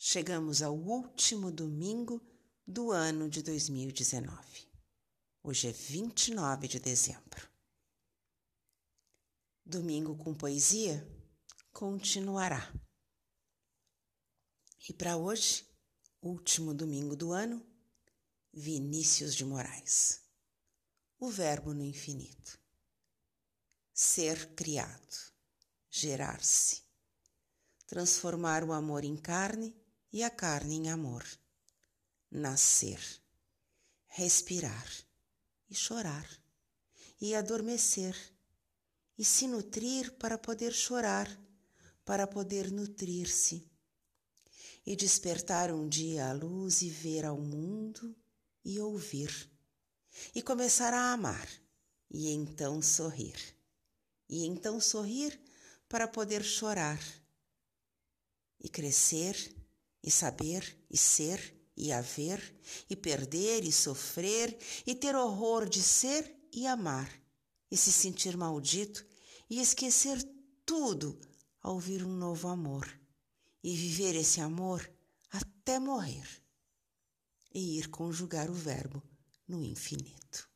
chegamos ao último domingo do ano de 2019. Hoje é 29 de dezembro. Domingo com poesia continuará. E para hoje, último domingo do ano, Vinícius de Moraes. O verbo no infinito. Ser criado, gerar-se, transformar o amor em carne e a carne em amor. Nascer, respirar e chorar, e adormecer, e se nutrir para poder chorar, para poder nutrir-se, e despertar um dia a luz e ver ao mundo e ouvir, e começar a amar, e então sorrir, e então sorrir para poder chorar, e crescer, e saber, e ser, e haver, e perder, e sofrer, e ter horror de ser e amar, e se sentir maldito, e esquecer tudo ao vir um novo amor, e viver esse amor até morrer, e ir conjugar o verbo no infinito.